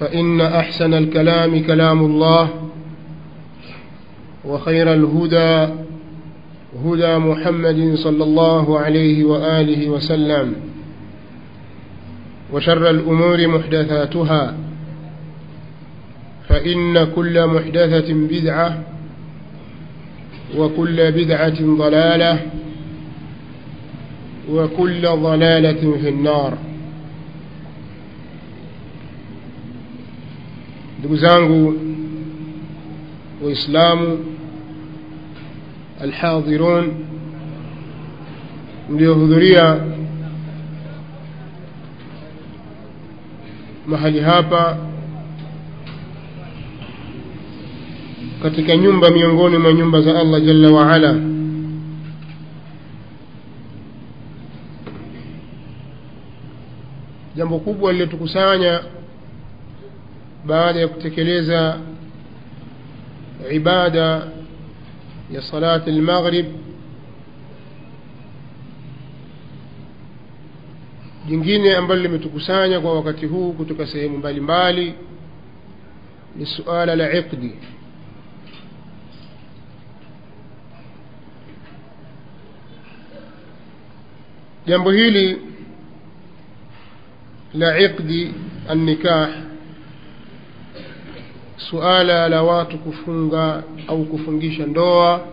فإن أحسن الكلام كلام الله وخير الهدى هدى محمد صلى الله عليه وآله وسلم وشر الأمور محدثاتها فإن كل محدثة بدعة وكل بدعة ضلالة وكل ضلالة في النار ndugu zangu waislamu alhadhirun mliohudhuria mahali hapa katika nyumba miongoni mwa nyumba za allah jalla waala jambo kubwa lililotukusanya baada ya kutekeleza ibada ya salati lmaghrib jingine ambalo limetukusanya kwa wakati huu kutoka sehemu mbalimbali ni suala la iqdi jambo hili la iqdi annikah suala la watu kufunga au kufungisha ndoa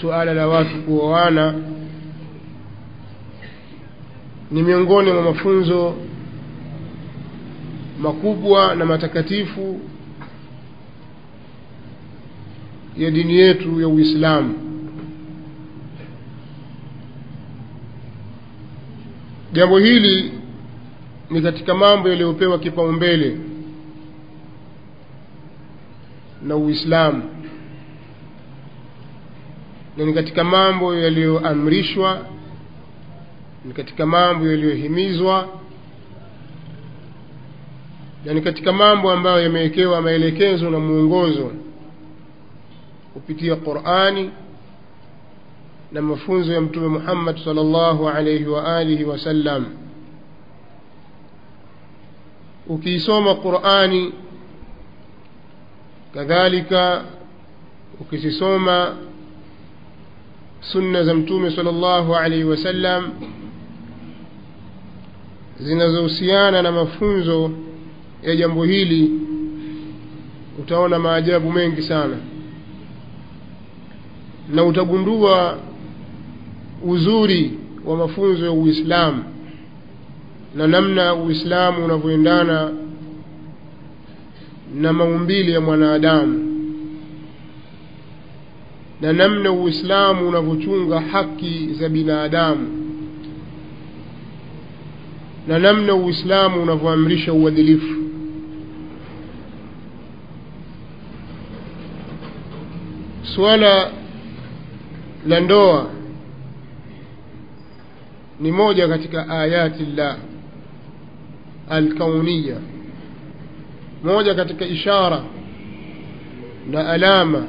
suala la watu kuoana ni miongoni mwa mafunzo makubwa na matakatifu ya dini yetu ya uislamu. Jambo hili ni katika mambo yaliyopewa kipaumbele na uislamu. Na ni katika mambo yaliyoamrishwa ni katika mambo yaliyohimizwa na ni katika mambo ambayo yamewekewa maelekezo na mwongozo kupitia qurani na mafunzo ya mtume muhammad sal llahu alaihi wa alihi wasallam ukiisoma qurani kadhalika ukizisoma sunna za mtume sala llahu alaihi wasallam zinazohusiana na mafunzo ya jambo hili utaona maajabu mengi sana. Na utagundua uzuri wa mafunzo ya uislamu na namna uislamu unavyoendana na maumbili ya mwanadamu. Na namna uislamu unavyochunga haki za binadamu. Na namna uislamu unavyoamrisha uadilifu. Suala la ndoa ni moja katika ayati llah alkauniya moja katika ishara na alama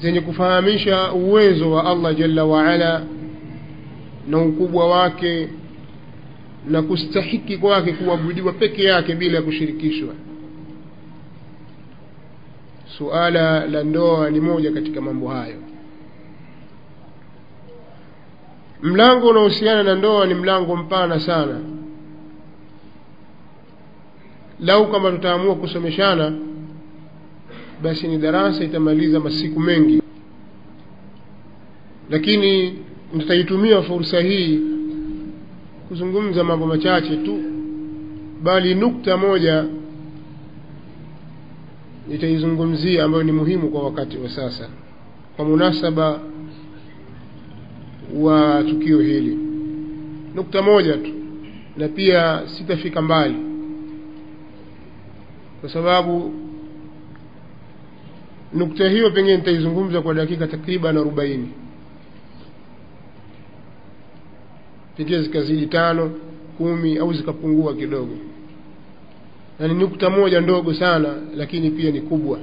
zenye kufahamisha uwezo wa allah jalla waala na ukubwa wake na kustahiki kwake kuabudiwa peke yake bila ya kushirikishwa. Suala la ndoa ni moja katika mambo hayo. Mlango unaohusiana na ndoa ni mlango mpana sana lau kama tutaamua kusomeshana basi ni darasa itamaliza masiku mengi. Lakini nitaitumia fursa hii kuzungumza mambo machache tu bali nukta moja nitaizungumzia ambayo ni muhimu kwa wakati wa sasa kwa munasaba wa tukio hili. Nukta moja tu na pia sitafika mbali kwa sababu nukta hiyo pengine nitaizungumza kwa dakika takriban arobaini. Pengine zikazidi tano kumi au zikapungua kidogo. Na ni nukta moja ndogo sana lakini pia ni kubwa.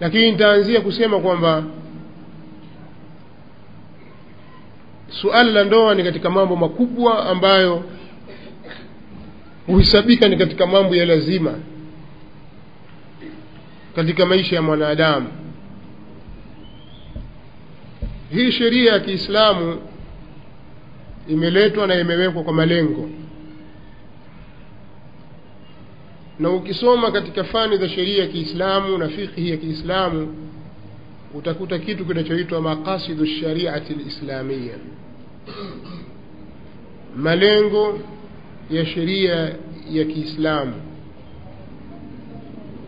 Lakini nitaanzia kusema kwamba suala la ndoa ni katika mambo makubwa ambayo huhesabika ni katika mambo ya lazima katika maisha ya mwanadamu. Hii sheria ya kiislamu imeletwa na imewekwa kwa malengo. Na ukisoma katika fani za sheria ya kiislamu na fikhi ya kiislamu utakuta kitu kinachoitwa maqasidu shariati lislamia malengo ya sheria ya kiislamu.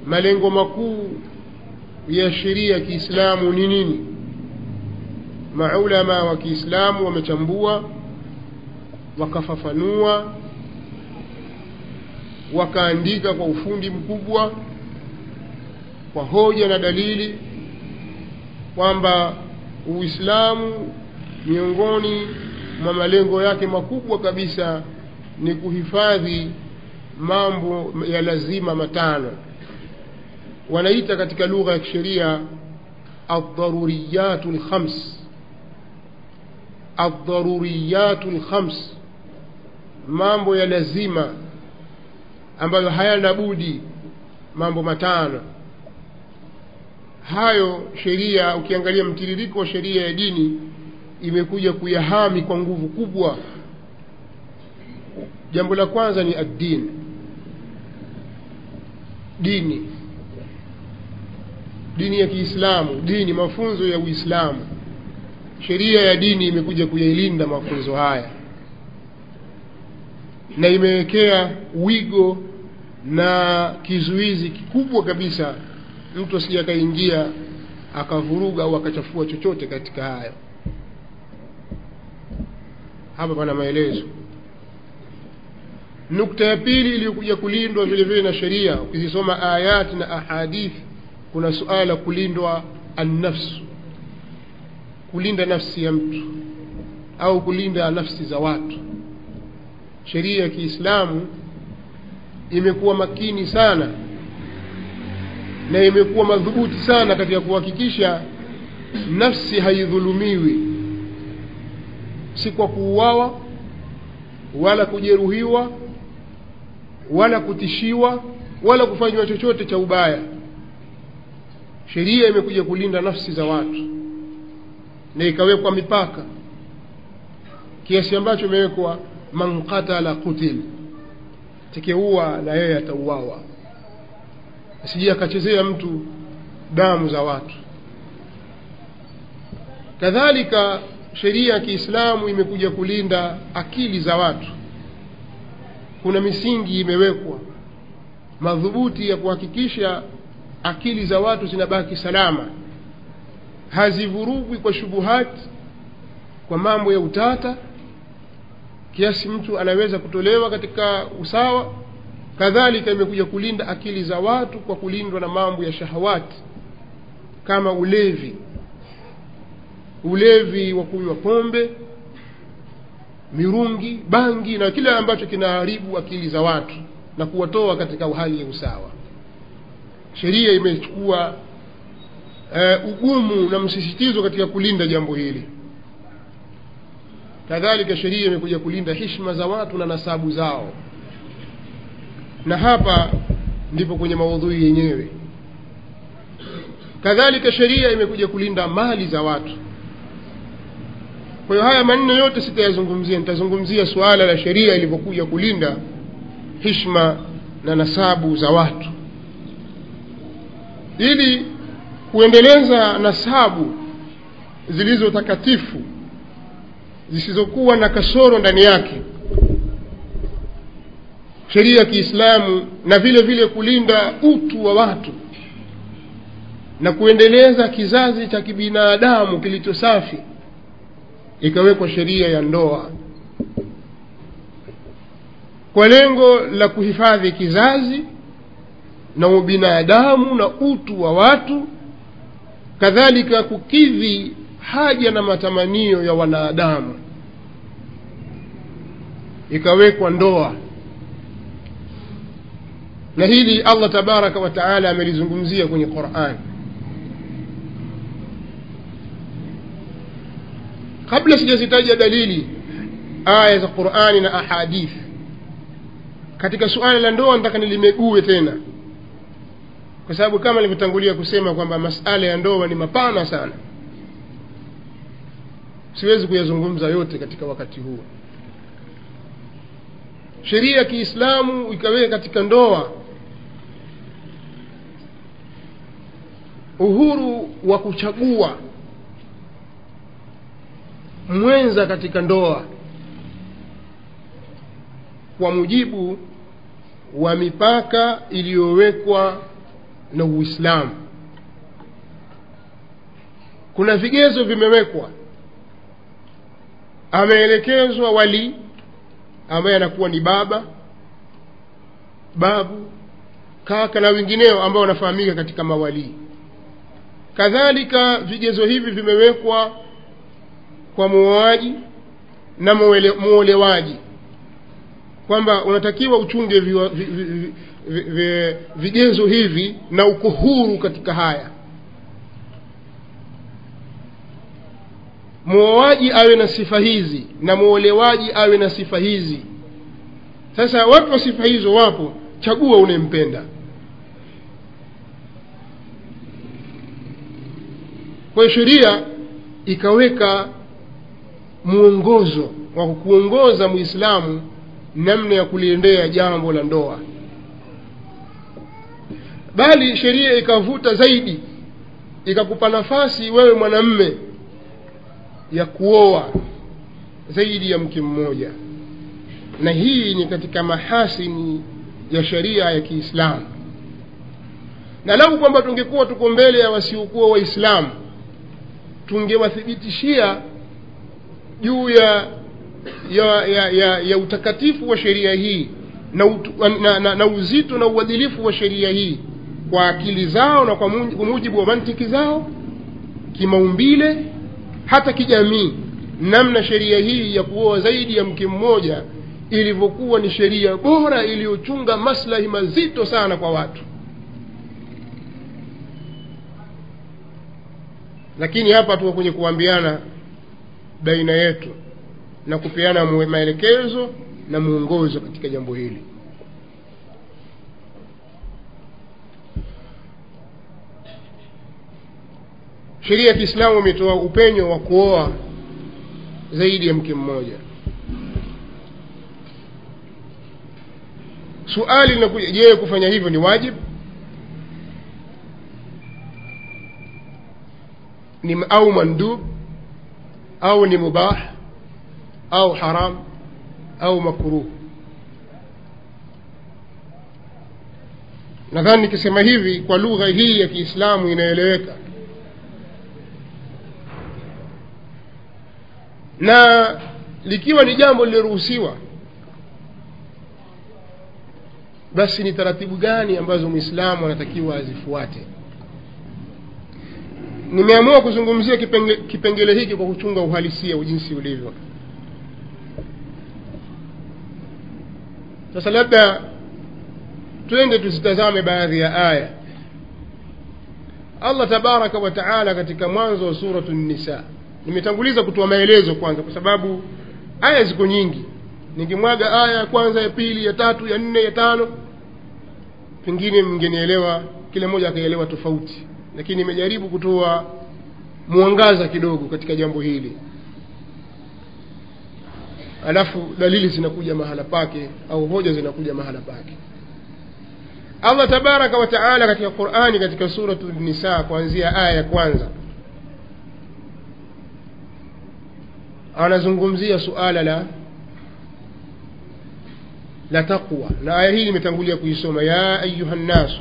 Malengo makuu ya sheria ya kiislamu ni nini? Maulama wa kiislamu wamechambua wakafafanua wakaandika kwa ufundi mkubwa kwa hoja na dalili kwamba uislamu miongoni mwa malengo yake makubwa kabisa ni kuhifadhi mambo ya lazima matano. Wanaita katika lugha ya kisheria adharuriyatu lkhams adharuriyatu lkhams mambo ya lazima ambayo hayana budi mambo matano. Hayo sheria ukiangalia mtiririko wa sheria ya dini imekuja kuyahami kwa nguvu kubwa jambo la kwanza ni addini dini. Dini ya kiislamu dini mafunzo ya uislamu. Sheria ya dini imekuja kuyailinda mafunzo haya. Na imewekea wigo na kizuizi kikubwa kabisa mtu asije akaingia akavuruga au akachafua chochote katika hayo. Hapa pana maelezo nukta ya pili iliyokuja kulindwa vile vile na sheria ukizisoma ayati na ahadithi kuna suala la kulindwa annafsu kulinda nafsi ya mtu au kulinda nafsi za watu. Sheria ya kiislamu imekuwa makini sana na imekuwa madhubuti sana katika kuhakikisha nafsi haidhulumiwi. Si kwa kuuawa wala kujeruhiwa wala kutishiwa wala kufanywa chochote cha ubaya. Sheria imekuja kulinda nafsi za watu na ikawekwa mipaka kiasi ambacho imewekwa man qatala qutil na yeye atauawa. Asije akachezea mtu damu za watu. Kadhalika sheria ya kiislamu imekuja kulinda akili za watu kuna misingi imewekwa madhubuti ya kuhakikisha akili za watu zinabaki salama hazivurugwi kwa shubuhati kwa mambo ya utata kiasi mtu anaweza kutolewa katika usawa. Kadhalika imekuja kulinda akili za watu kwa kulindwa na mambo ya shahawati kama ulevi. Ulevi wa kunywa pombe mirungi bangi na kile ambacho kinaharibu akili za watu na kuwatoa katika hali ya usawa. Sheria imechukua uh, ugumu na msisitizo katika kulinda jambo hili. Kadhalika sheria imekuja kulinda hishma za watu na nasabu zao. Na hapa ndipo kwenye maudhui yenyewe. Kadhalika sheria imekuja kulinda mali za watu kwa hiyo haya manne yote sitayazungumzia. Nitazungumzia suala la sheria ilivyokuja kulinda hishma na nasabu za watu. Ili kuendeleza nasabu zilizo takatifu zisizokuwa na kasoro ndani yake sheria ya kiislamu na vile vile kulinda utu wa watu na kuendeleza kizazi cha kibinadamu kilicho safi ikawekwa sheria ya ndoa. Kwa lengo la kuhifadhi kizazi na ubinadamu na utu wa watu kadhalika kukidhi haja na matamanio ya wanadamu. Ikawekwa ndoa. Na hili allah tabaraka wa taala amelizungumzia kwenye quran kabla sijazitaja dalili aya za qurani na ahadith. Katika suala la ndoa nataka nilimegue tena. Kwa sababu kama nilivyotangulia kusema kwamba masala ya ndoa ni mapana sana. Siwezi kuyazungumza yote katika wakati huu sheria ya kiislamu ikaweka katika ndoa uhuru wa kuchagua mwenza katika ndoa. Kwa mujibu wa mipaka iliyowekwa na uislamu. Kuna vigezo vimewekwa. Ameelekezwa wali ambaye anakuwa ni baba babu kaka na wengineo ambao wanafahamika katika mawalii kadhalika vigezo hivi vimewekwa kwa muoaji na muolewaji kwamba unatakiwa uchunge vigezo hivi na uko huru katika haya. Muoaji awe na sifa hizi na muolewaji awe na sifa hizi. Sasa watu wa sifa hizo wapo. Chagua unempenda kwa sheria ikaweka mwongozo wa kuongoza mwislamu namna ya kuliendea jambo la ndoa. Bali sheria ikavuta zaidi ikakupa nafasi wewe mwanamme ya kuoa zaidi ya mke mmoja. Na hii ni katika mahasini ya sheria ya kiislamu. Na lau kwamba tungekuwa tuko mbele ya wasiokuwa waislamu tungewathibitishia juu ya ya, ya, ya, ya utakatifu wa sheria hii na, utu, na, na, na uzito na uadilifu wa sheria hii kwa akili zao na kwa mujibu wa mantiki zao kimaumbile hata kijamii namna sheria hii ya kuoa zaidi ya mke mmoja ilivyokuwa ni sheria bora iliyochunga maslahi mazito sana kwa watu. Lakini hapa tuko kwenye kuambiana baina yetu na kupeana maelekezo na mwongozo katika jambo hili. Sheria ya kiislamu imetoa upenyo wa kuoa zaidi ya mke mmoja. Suali linakuja je kufanya hivyo ni wajibu? Ni au mandub au ni mubah au haram au makruh. Nadhani nikisema hivi kwa lugha hii ya kiislamu inaeleweka. Na likiwa ni jambo lililoruhusiwa basi ni taratibu gani ambazo mwislamu anatakiwa azifuate nimeamua kuzungumzia kipengele, kipengele hiki kwa kuchunga uhalisia jinsi ulivyo. Sasa labda twende tuzitazame baadhi ya aya. Allah tabaraka wa taala katika mwanzo wa suratu nisa. Nimetanguliza kutoa maelezo kwanza kwa sababu aya ziko nyingi. Ningemwaga aya ya kwanza ya pili ya tatu ya nne ya tano pengine mngenielewa kila mmoja akaelewa tofauti lakini nimejaribu kutoa mwangaza kidogo katika jambo hili. Alafu dalili zinakuja mahala pake au hoja zinakuja mahala pake. Allah tabaraka wa taala katika qurani katika suratu nisa kuanzia aya ya kwanza anazungumzia suala la la taqwa. Na aya hii nimetangulia kuisoma ya ayuha nnasu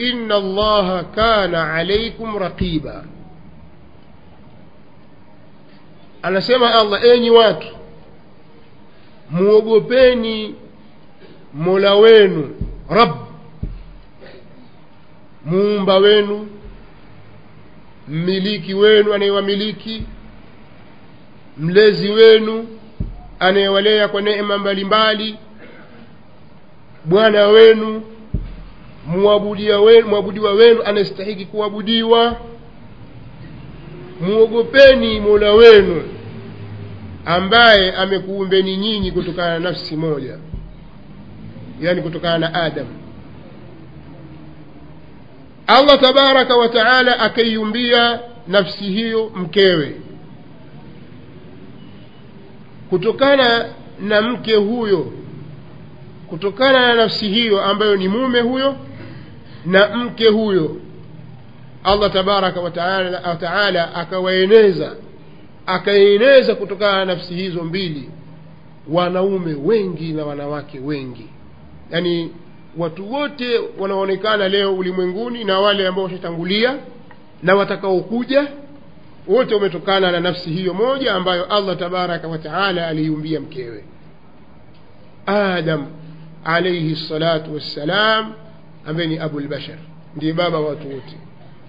inna allaha kana alaikum raqiba. Anasema allah enyi watu muogopeni mola wenu rab muumba wenu mmiliki wenu anayewamiliki mlezi wenu anayewalea kwa neema mbalimbali bwana wenu mwabudiwa wenu anastahiki kuabudiwa. Muogopeni mola wenu ambaye amekuumbeni nyinyi kutokana na nafsi moja yani kutokana na adam. Allah tabaraka wa taala akaiumbia nafsi hiyo mkewe. Kutokana na mke huyo kutokana na nafsi hiyo ambayo ni mume huyo na mke huyo. Allah tabaraka wataala akawaeneza akaeneza kutokana na nafsi hizo mbili wanaume wengi na wanawake wengi. Yaani watu wote wanaonekana leo ulimwenguni na wale ambao washatangulia na watakaokuja wote wametokana na nafsi hiyo moja ambayo allah tabaraka wa taala aliiumbia mkewe. Adam alaihi salatu wassalam ambaye ni abulbashar ndiye baba watu wote.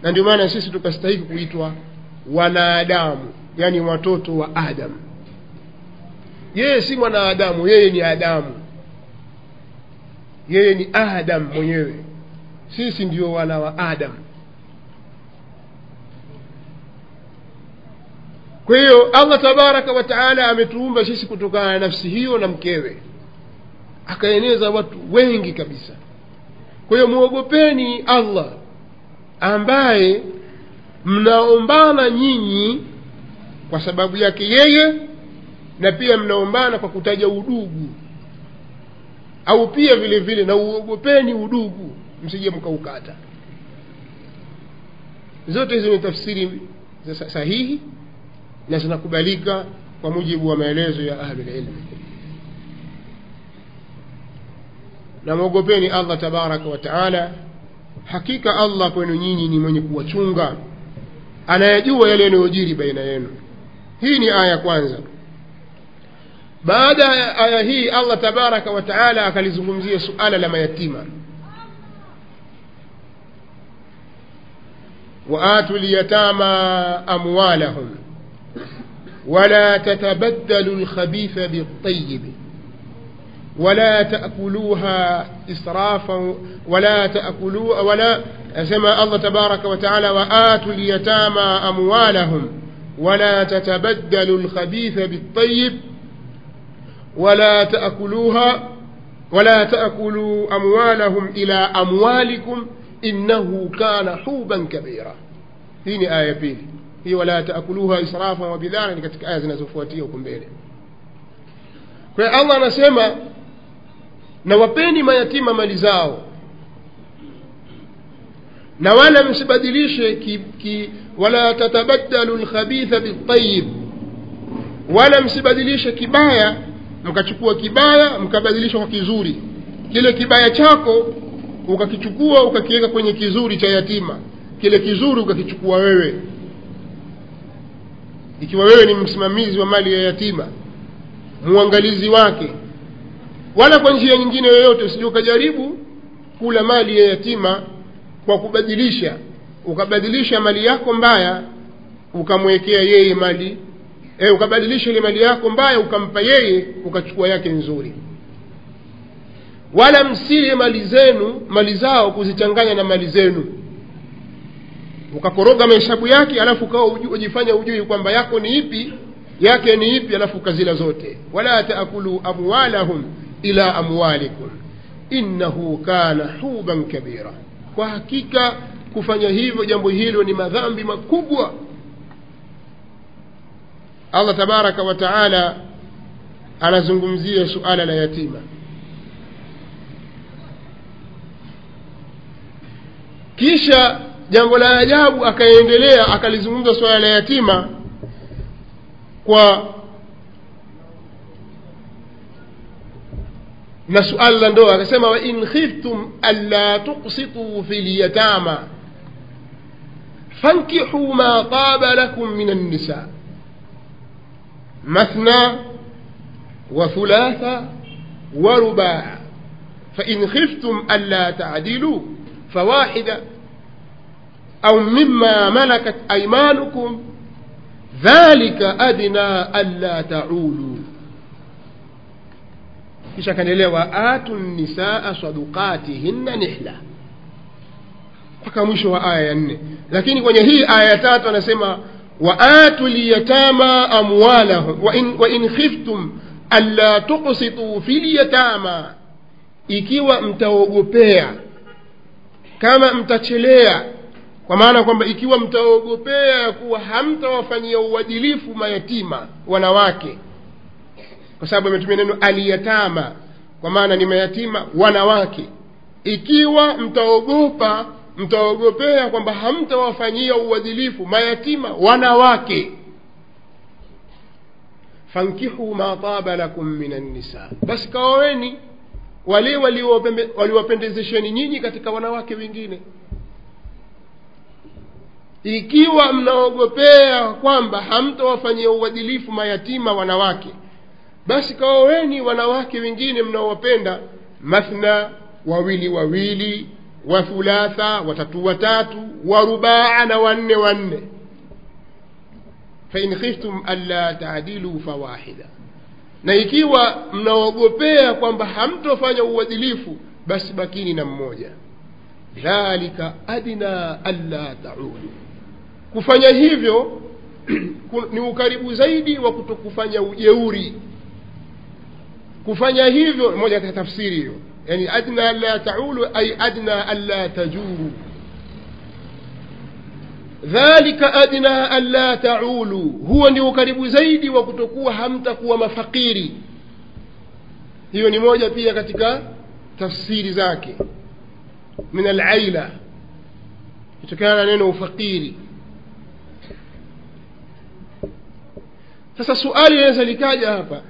Na ndio maana sisi tukastahiki kuitwa wanadamu yani watoto wa adam. Yeye si mwanadamu yeye ni adamu. Yeye ni adam mwenyewe. Sisi ndio wana wa adam. Kwa hiyo allah tabaraka wa taala ametuumba sisi kutokana na nafsi hiyo na mkewe. Akaeneza watu wengi kabisa kwa hiyo mwogopeni allah ambaye mnaombana nyinyi kwa sababu yake yeye na pia mnaombana kwa kutaja udugu au pia vile vile na uogopeni udugu msije mkaukata. Zote hizo ni tafsiri sahihi na zinakubalika kwa mujibu wa maelezo ya ahlulilmi na mwogopeni allah tabaraka wa taala hakika allah kwenu nyinyi ni mwenye kuwachunga anayajua yale yanayojiri baina yenu hii ni aya ya kwanza baada ya aya hii allah tabaraka wa taala akalizungumzia suala la mayatima waatu lyatama amwalahum ولا تتبدلوا الخبيث بالطيب ولا تأكلوها إسرافا ولا تأكلوا ولا سمى الله تبارك وتعالى وآتوا اليتامى أموالهم ولا تتبدلوا الخبيث بالطيب ولا تأكلوها ولا تأكلوا أموالهم إلى أموالكم إنه كان حوبا كبيرا. هنا آية بيلي taakuluha israfa wa bidhara ni katika aya zinazofuatia mbele kwa hiyo allah na wapeni mayatima mali zao. Na wala msibadilishe ki, ki, wala tatabaddalu lkhabitha bitayib wala msibadilishe kibaya mkachukua kibaya mkabadilisha kwa kizuri. Kile kibaya chako ukakichukua ukakiweka kwenye kizuri cha yatima. Kile kizuri ukakichukua wewe. Ikiwa wewe ni msimamizi wa mali ya yatima muangalizi wake wala kwa njia nyingine yoyote usije ukajaribu kula mali ya yatima kwa kubadilisha ukabadilisha mali yako mbaya ukamwekea yeye mali. E, ukabadilisha ile mali yako mbaya ukampa yeye ukachukua yake nzuri. Wala msile mali zenu mali zao kuzichanganya na mali zenu. Ukakoroga mahesabu yake alafu ukawa ujifanya ujui kwamba yako ni ipi yake ni ipi alafu ukazila zote. Wala taakulu amwalahum ila amwalikum. Innahu kana huban kabira. Kwa hakika kufanya hivyo jambo hilo ni madhambi makubwa. Allah tabaraka wa taala anazungumzia suala la yatima. Kisha jambo la ajabu akaendelea akalizungumza suala la yatima kwa na suala la ndoa akasema wain khiftum anla tuksituu fi lyatama fankihuu ma taba lakum min annisa مثنى وثلاثة ورباع فإن خفتم ألا تعدلوا فواحدة أو مما ملكت أيمانكم ذلك أدنى ألا تعولوا kisha akaendelea atu nisaa sadukatihinna nihla. Mpaka mwisho wa aya ya nne. Lakini kwenye hii aya ya tatu anasema waatu lyatama amwalahum wain khiftum anla tuksituu fi lyatama ikiwa mtaogopea kama mtachelea kwa maana kwamba ikiwa mtaogopea kuwa hamtawafanyia uadilifu mayatima wanawake kwa sababu ametumia neno aliyatama kwa maana ni mayatima wanawake. Ikiwa mtaogopa mtaogopea kwamba hamtawafanyia uadilifu mayatima wanawake. Fankihu ma taba lakum min annisa basi kaoweni wale waliwapendezesheni nyinyi katika wanawake wengine. Ikiwa mnaogopea kwamba hamtawafanyia uadilifu mayatima wanawake basi kaoweni wanawake wengine mnaowapenda. Mathna wawili wawili wa thulatha watatu watatu wa rubaa na wanne wanne fain khiftum anla taadilu fawahida. Na ikiwa mnaogopea kwamba hamtofanya uadilifu basi bakini na mmoja. Dhalika adna anla taulu kufanya hivyo ni ukaribu zaidi wa kutokufanya ujeuri kufanya hivyo moja katika tafsiri hiyo. Yani adna alla taulu ay adna alla tajuru dhalika adna alla taulu. Huo ndio ukaribu zaidi wa kutokuwa hamtakuwa mafakiri. Hiyo ni moja pia katika tafsiri zake. Min alaila. Kutokana na neno ufakiri. Sasa suali inaweza likaja hapa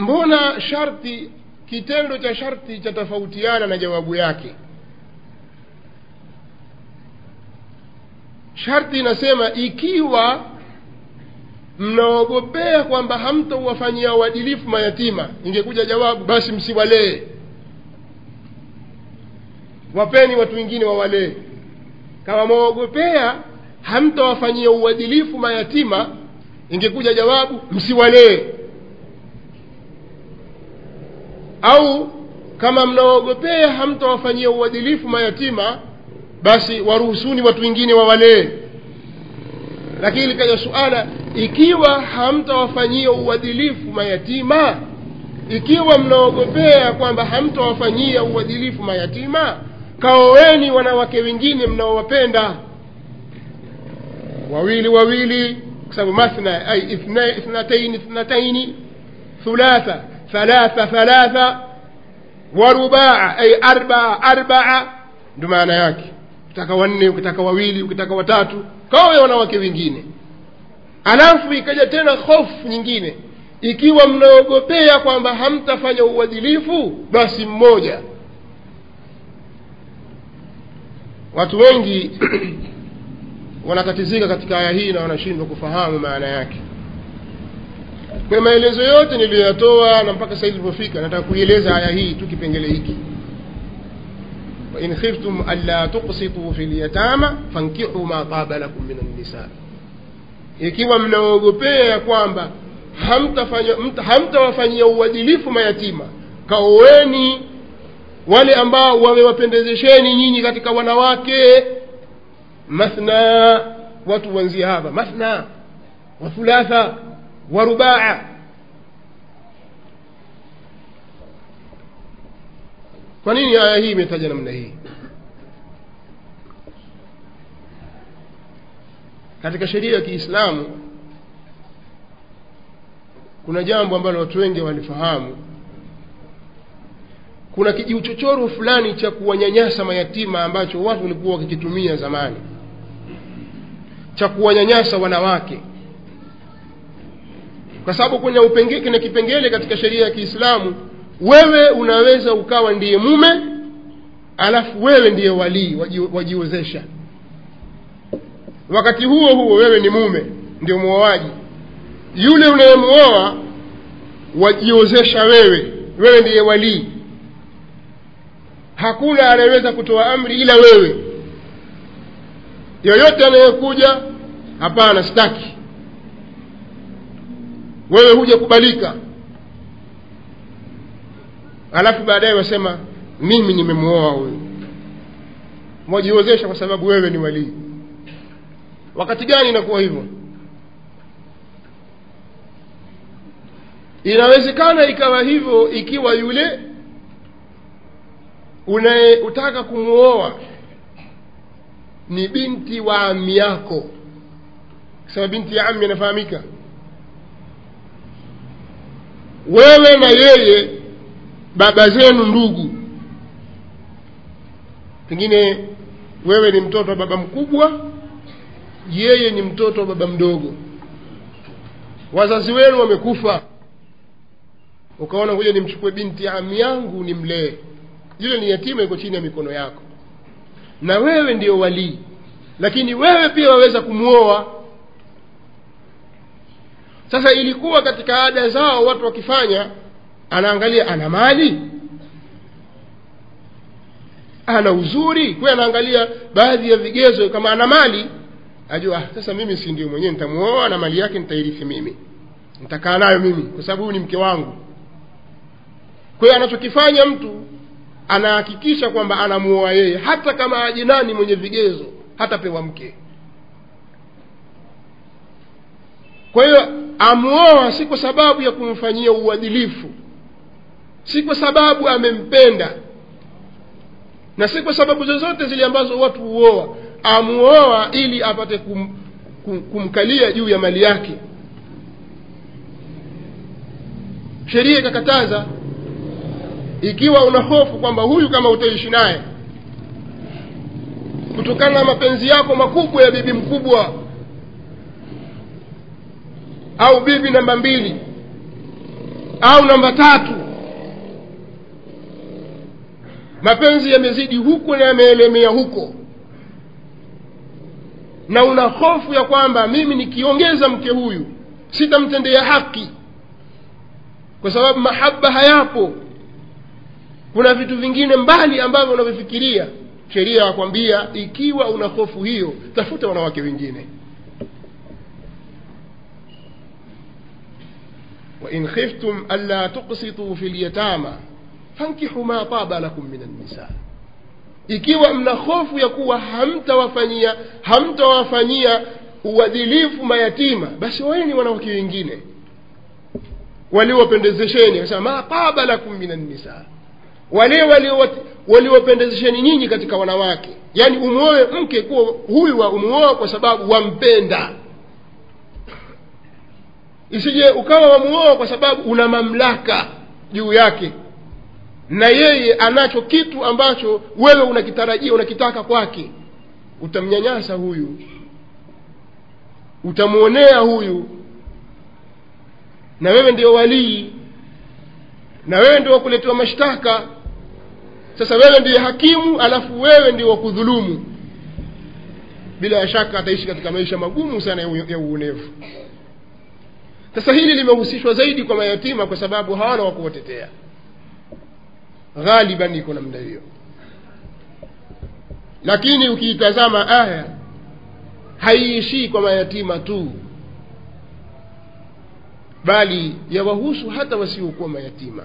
mbona sharti kitendo cha sharti cha tofautiana na jawabu yake? Sharti inasema ikiwa mnaogopea kwamba hamtowafanyia uadilifu mayatima ingekuja jawabu basi msiwalee. Wapeni watu wengine wawalee. Kama mwaogopea hamtawafanyia uadilifu mayatima ingekuja jawabu msiwalee au kama mnaogopea hamtawafanyia uadilifu mayatima basi waruhusuni watu wengine wawalee. Lakini likaja suala ikiwa hamtawafanyia uadilifu mayatima ikiwa mnaogopea kwamba hamtawafanyia uadilifu mayatima kaoweni wanawake wengine mnaowapenda. Wawili wawili kwa sababu mathna ay ithnataini ithnataini thulatha thalatha thalatha warubaa ay arbaa arbaa ndo maana yake. Ukitaka wanne ukitaka wawili ukitaka watatu kawe wanawake wengine. Alafu ikaja tena hofu nyingine. Ikiwa mnaogopea kwamba hamtafanya uadilifu basi mmoja. Watu wengi wanatatizika katika aya hii na wanashindwa kufahamu maana yake kwa maelezo yote niliyoyatoa na mpaka sasa ilipofika nataka kuieleza aya hii tu kipengele hiki. Wain khiftum anla tuksituu fi lyatama fankihu ma taba lakum min annisa ikiwa mnaogopea ya kwamba hamtawafanyia uadilifu mayatima kaoweni wale ambao wamewapendezesheni nyinyi katika wanawake. Mathna watu wanzia hapa. Mathna wa thulatha wa rubaa. Kwa nini aya hii imetaja namna hii? Katika sheria ya kiislamu kuna jambo ambalo watu wengi walifahamu kuna kijiuchochoro fulani cha kuwanyanyasa mayatima ambacho watu walikuwa wakikitumia zamani. Cha kuwanyanyasa wanawake kwa sababu kuna upengeke na kipengele katika sheria ya kiislamu wewe unaweza ukawa ndiye mume alafu wewe ndiye walii wajiwezesha. Wakati huo huo wewe ni mume ndio mwoaji yule unayemwoa wajiozesha wewe wewe ndiye walii. Hakuna anayeweza kutoa amri ila wewe. Yoyote anayekuja hapana sitaki wewe huja kubalika alafu baadaye wasema mimi nimemwoa huyu. Wajiozesha kwa sababu wewe ni walii. Wakati gani inakuwa hivyo? Inawezekana ikawa hivyo ikiwa yule unayetaka kumwoa ni binti wa ami yako. Sema binti ya ami anafahamika wewe na yeye baba zenu ndugu. Pengine wewe ni mtoto wa baba mkubwa yeye ni mtoto wa baba mdogo. Wazazi wenu wamekufa. Ukaona kuja nimchukue binti ami yangu nimlee. Yule ni yatima iko chini ya mikono yako. Na wewe ndio walii. Lakini wewe pia waweza kumwoa sasa ilikuwa katika ada zao watu wakifanya anaangalia ana mali ana uzuri kwa anaangalia baadhi ya vigezo kama ana mali ajua sasa mimi si ndio mwenyewe nitamuoa na mali yake nitairithi mimi. Nitakaa nayo mimi kwa sababu huyu ni mke wangu. Kwa anachokifanya mtu anahakikisha kwamba anamuoa yeye hata kama ajinani mwenye vigezo hatapewa mke kwa hiyo amuoa si kwa sababu ya kumfanyia uadilifu. Si kwa sababu amempenda. Na si kwa sababu zozote zile ambazo watu huoa. Amuoa ili apate kum, kum, kumkalia juu ya mali yake. Sheria ikakataza ikiwa una hofu kwamba huyu kama utaishi naye kutokana na mapenzi yako makubwa ya bibi mkubwa au bibi namba mbili au namba tatu. Mapenzi yamezidi huko na yameelemea huko. Na una hofu ya kwamba mimi nikiongeza mke huyu sitamtendea haki. Kwa sababu mahaba hayapo. Kuna vitu vingine mbali ambavyo unavyofikiria sheria yakwambia ikiwa una hofu hiyo tafuta wanawake wengine وإن خفتم ألا تقسطوا في اليتامى فانكحوا ما طاب لكم من النساء ikiwa mna hofu ya kuwa hamtawafanyia hamtawafanyia uadilifu mayatima basi waeni wanawake wengine waliowapendezesheni akasema ma taba lakum min annisa wale waliowapendezesheni nyinyi katika wanawake yaani umuoe mke kuwa huyu wa umuoa kwa sababu wampenda isije ukawa wamuoa kwa sababu una mamlaka juu yake. Na yeye anacho kitu ambacho wewe unakitarajia unakitaka kwake. Utamnyanyasa huyu. Utamwonea huyu. Na wewe ndio walii. Na wewe ndio wakuletewa mashtaka. Sasa wewe ndiye hakimu alafu wewe ndio wakudhulumu. Bila shaka ataishi katika maisha magumu sana ya uonevu sasa hili limehusishwa zaidi kwa mayatima kwa sababu hawana wa kuwatetea. Ghaliban iko namna hiyo. Lakini ukiitazama aya haiishii kwa mayatima tu bali yawahusu hata wasiokuwa mayatima